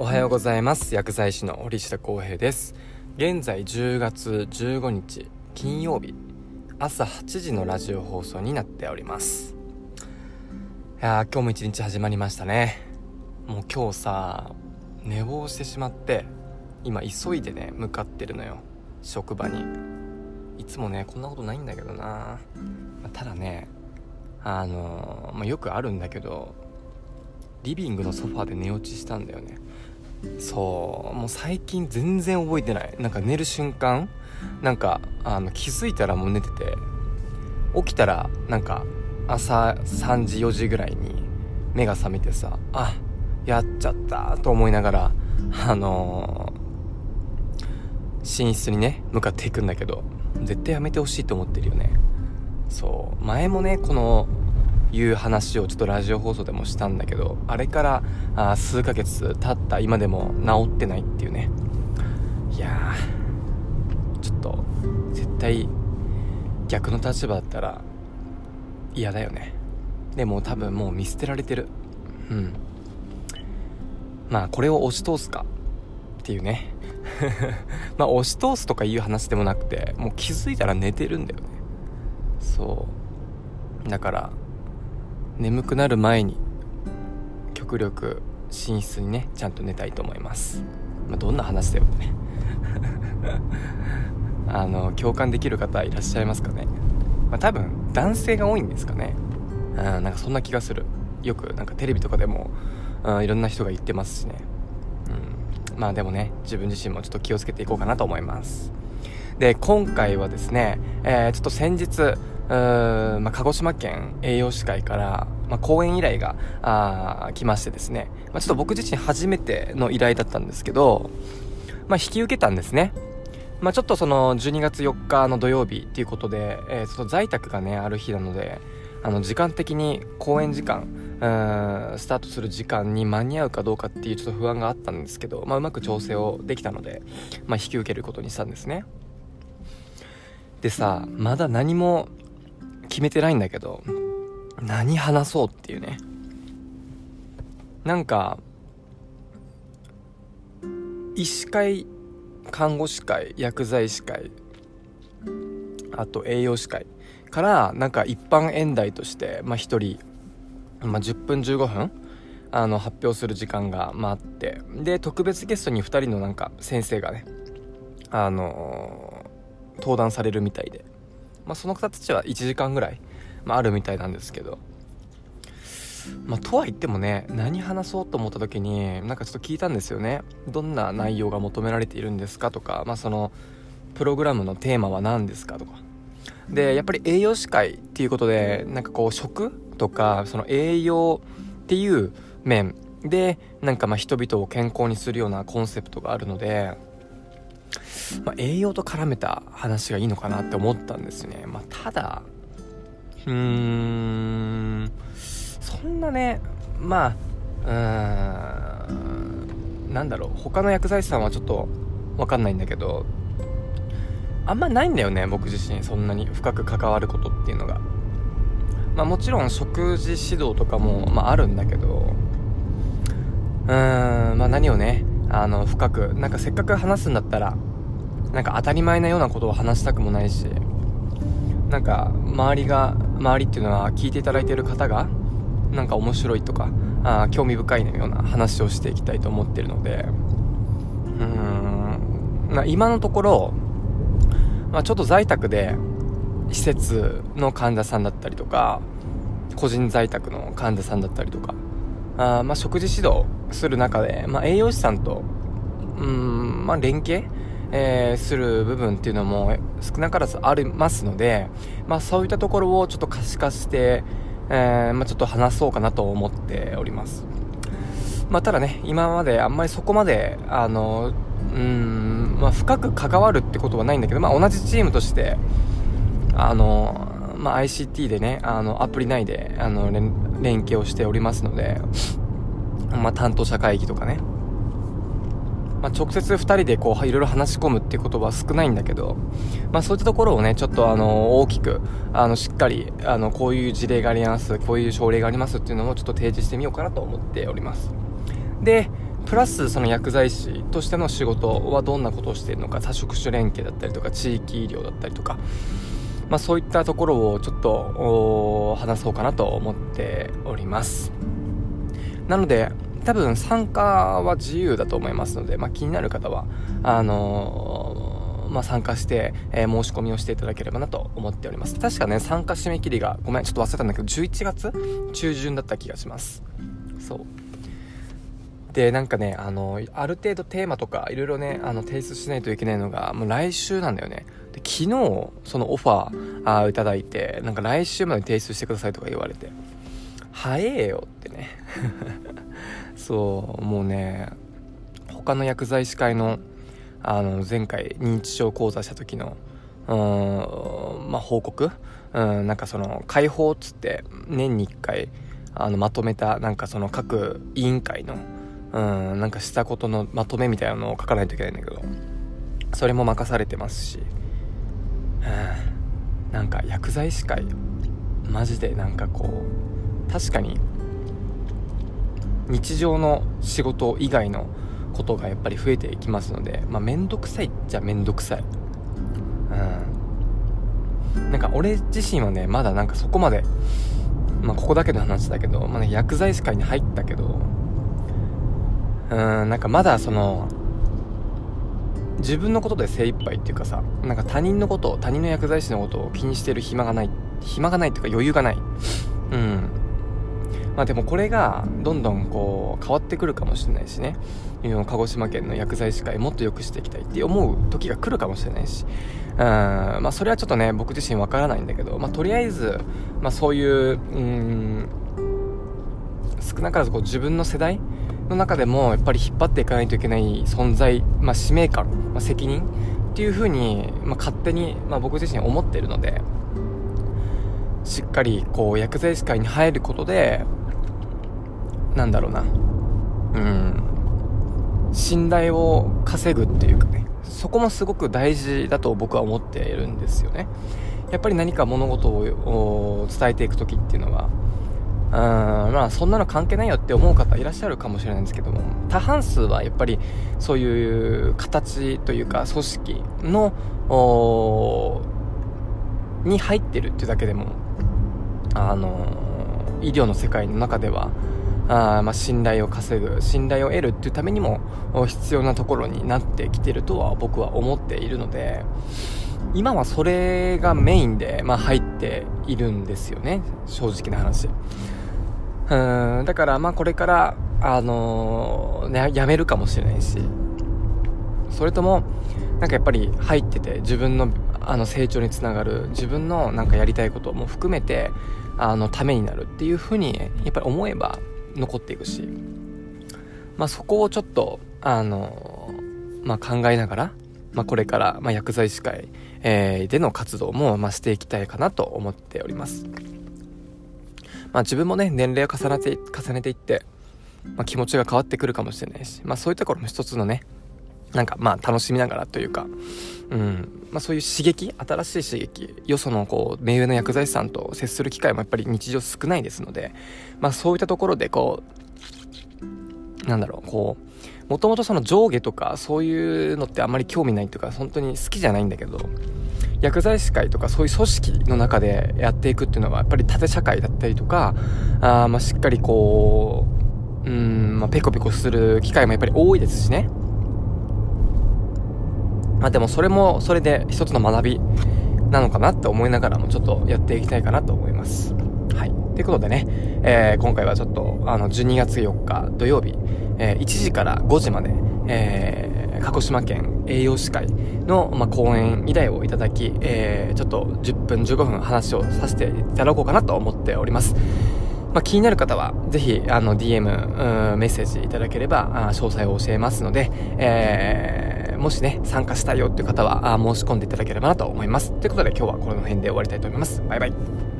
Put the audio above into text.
おはようございます。薬剤師の堀下康平です。現在10月15日金曜日。朝8時のラジオ放送になっております。いや今日も一日始まりましたね。もう今日さ寝坊してしまって今急いでね向かってるのよ。職場に。いつもねこんなことないんだけどな。まただねあのまあ、よくあるんだけどリビングのソファーで寝落ちしたんだよね。そうもう最近全然覚えてない。なんか寝る瞬間なんかあの気づいたらもう寝てて起きたらなんか朝3時4時ぐらいに目が覚めてさあやっちゃったと思いながらあのー、寝室にね向かっていくんだけど絶対やめてほしいと思ってるよね。そう。前もねこのいう話をちょっとラジオ放送でもしたんだけどあれからあ数ヶ月経った今でも治ってないっていうね。いやちょっと絶対逆の立場だったら嫌だよね。でも多分もう見捨てられてる。うん。まあこれを押し通すか。っていうね。まあ押し通すとかいう話でもなくてもう気づいたら寝てるんだよね。そう。だから眠くなる前に極力寝室にねちゃんと寝たいと思います、まあ、どんな話だよってね。あの共感できる方いらっしゃいますかね、まあ、多分男性が多いんですかね。うんなんかそんな気がする。よくなんかテレビとかでも、うん、いろんな人が言ってますしね、うん、まあでもね自分自身もちょっと気をつけていこうかなと思います。で今回はですね、えー、ちょっと先日まあ、鹿児島県栄養士会から、まあ、講演依頼があ来ましてですね、まあ、ちょっと僕自身初めての依頼だったんですけど、まあ、引き受けたんですね。まあ、ちょっとその12月4日の土曜日っていうことで、えー、その在宅がねある日なのであの時間的に講演時間スタートする時間に間に合うかどうかっていうちょっと不安があったんですけど、まあ、うまく調整をできたので、まあ、引き受けることにしたんですねでさまだ何も決めてないんだけど、何話そうっていうね。なんか、医師会、看護師会、薬剤師会、あと栄養士会から、なんか一般演題として、まあ一人、まあ10分15分、あの、発表する時間が、まあ、あって、で、特別ゲストに2人のなんか先生がね、あのー、登壇されるみたいで、まあ、その方たちは1時間ぐらい、まあ、あるみたいなんですけど、まあ、とは言ってもね何話そうと思った時になんかちょっと聞いたんですよね。どんな内容が求められているんですかとか、まあ、そのプログラムのテーマは何ですかとか。でやっぱり栄養士会っていうことでなんかこう食とかその栄養っていう面でなんかまあ人々を健康にするようなコンセプトがあるのでまあ、栄養と絡めた話がいいのかなって思ったんですね。まあ、ただ、うーん、そんなね、まあ、うーん、なんだろう、他の薬剤師さんはちょっとわかんないんだけど、あんまないんだよね、僕自身、そんなに深く関わることっていうのが。まあもちろん食事指導とかも、まあ、あるんだけど、うーん、まあ何をね、あの、深く、なんかせっかく話すんだったら、なんか当たり前なようなことを話したくもないしなんか周りが周りっていうのは聞いていただいている方がなんか面白いとかあ興味深いような話をしていきたいと思ってるのでうーん、まあ、今のところ、まあ、ちょっと在宅で施設の患者さんだったりとか個人在宅の患者さんだったりとかあまあ食事指導する中で、まあ、栄養士さんとうん、まあ、連携えー、する部分っていうのも少なからずありますので、まあ、そういったところをちょっと可視化して、えー、まあ、ちょっと話そうかなと思っております。まあ、ただね、今まであんまりそこまで、あの、うん、まあ、深く関わるってことはないんだけど、まあ、同じチームとして、あの、まあ、ICT でね、あの、アプリ内で、あの、連携をしておりますので、まあ、担当者会議とかね、まあ、直接2人でこういろいろ話し込むっていうことは少ないんだけど、まあ、そういったところをねちょっとあの大きくあのしっかりあのこういう事例があります。こういう症例がありますっていうのをちょっと提示してみようかなと思っております。でプラスその薬剤師としての仕事はどんなことをしているのか多職種連携だったりとか地域医療だったりとか、まあ、そういったところをちょっと話そうかなと思っております。なので多分参加は自由だと思いますので、まあ、気になる方はあのー、まあ、参加して、えー、申し込みをしていただければなと思っております。確かね参加締め切りがごめんちょっと忘れたんだけど11月中旬だった気がします。そう。でなんかねあのある程度テーマとかいろいろねあの提出しないといけないのがもう来週なんだよね。で昨日そのオファーあいただいてなんか来週まで提出してくださいとか言われて。早えよってね。そうもうね他の薬剤師会のあの前回認知症講座した時のうんまあ報告？うんなんかその解放っつって年に1回あのまとめたなんかその各委員会のうんなんかしたことのまとめみたいなのを書かないといけないんだけどそれも任されてますし、うん、なんか薬剤師会マジでなんかこう確かに日常の仕事以外のことがやっぱり増えていきますのでまあ面倒くさいっちゃ面倒くさい。うん。なんか俺自身はねまだなんかそこまでまあここだけの話だけど、まあ、ね、薬剤師会に入ったけどうんなんかまだその自分のことで精一杯っていうかさなんか他人のこと他人の薬剤師のことを気にしてる暇がない暇がないっていうか余裕がない。うん。まあでもこれがどんどんこう変わってくるかもしれないしね。鹿児島県の薬剤師会もっと良くしていきたいって思う時が来るかもしれないし。うん。まあそれはちょっとね僕自身わからないんだけど、まあ、とりあえず、まあ、そういううん少なからずこう自分の世代の中でもやっぱり引っ張っていかないといけない存在、まあ、使命感、まあ、責任っていうふうに、まあ、勝手に、まあ、僕自身思ってるのでしっかりこう薬剤師会に入ることでなんだろうな。うん。信頼を稼ぐっていうかね。そこもすごく大事だと僕は思っているんですよね。やっぱり何か物事を伝えていく時っていうのはうんまあそんなの関係ないよって思う方いらっしゃるかもしれないんですけども多半数はやっぱりそういう形というか組織のに入ってるっていうだけでもあの医療の世界の中ではあまあ信頼を稼ぐ信頼を得るっていうためにも必要なところになってきてるとは僕は思っているので今はそれがメインで、まあ、入っているんですよね正直な話。うんだからまあこれからあのー、ねやめるかもしれないしそれともなんかやっぱり入ってて自分のあの成長につながる自分のなんかやりたいことも含めてあのためになるっていうふうにやっぱり思えば残っていくし、まあ、そこをちょっとあのまあ、考えながら、まあ、これから、まあ、薬剤師会、えー、での活動も、まあ、していきたいかなと思っております。まあ、自分もね年齢を重ねて重ねていって、まあ、気持ちが変わってくるかもしれないし、まあ、そういうところも一つのねなんかまあ楽しみながらというか、うん。まあ、そういう刺激新しい刺激よそのこう目上の薬剤師さんと接する機会もやっぱり日常少ないですので、まあ、そういったところでこうなんだろうこうもともとその上下とかそういうのってあんまり興味ないというか本当に好きじゃないんだけど薬剤師会とかそういう組織の中でやっていくっていうのはやっぱり縦社会だったりとかあまあしっかりこううん、まあ、ペコペコする機会もやっぱり多いですしね。まあでもそれもそれで一つの学びなのかなって思いながらもちょっとやっていきたいかなと思います。はい。ということでね、えー、今回はちょっとあの12月4日土曜日、えー、1時から5時まで、えー鹿児島県栄養士会の、まあ、講演依頼をいただき、えー、ちょっと10分15分話をさせていただこうかなと思っております。まあ、気になる方は、ぜひ、あの、DM、メッセージいただければ、詳細を教えますので、えー、もしね、参加したいよっていう方は、申し込んでいただければなと思います。ということで、今日はこの辺で終わりたいと思います。バイバイ。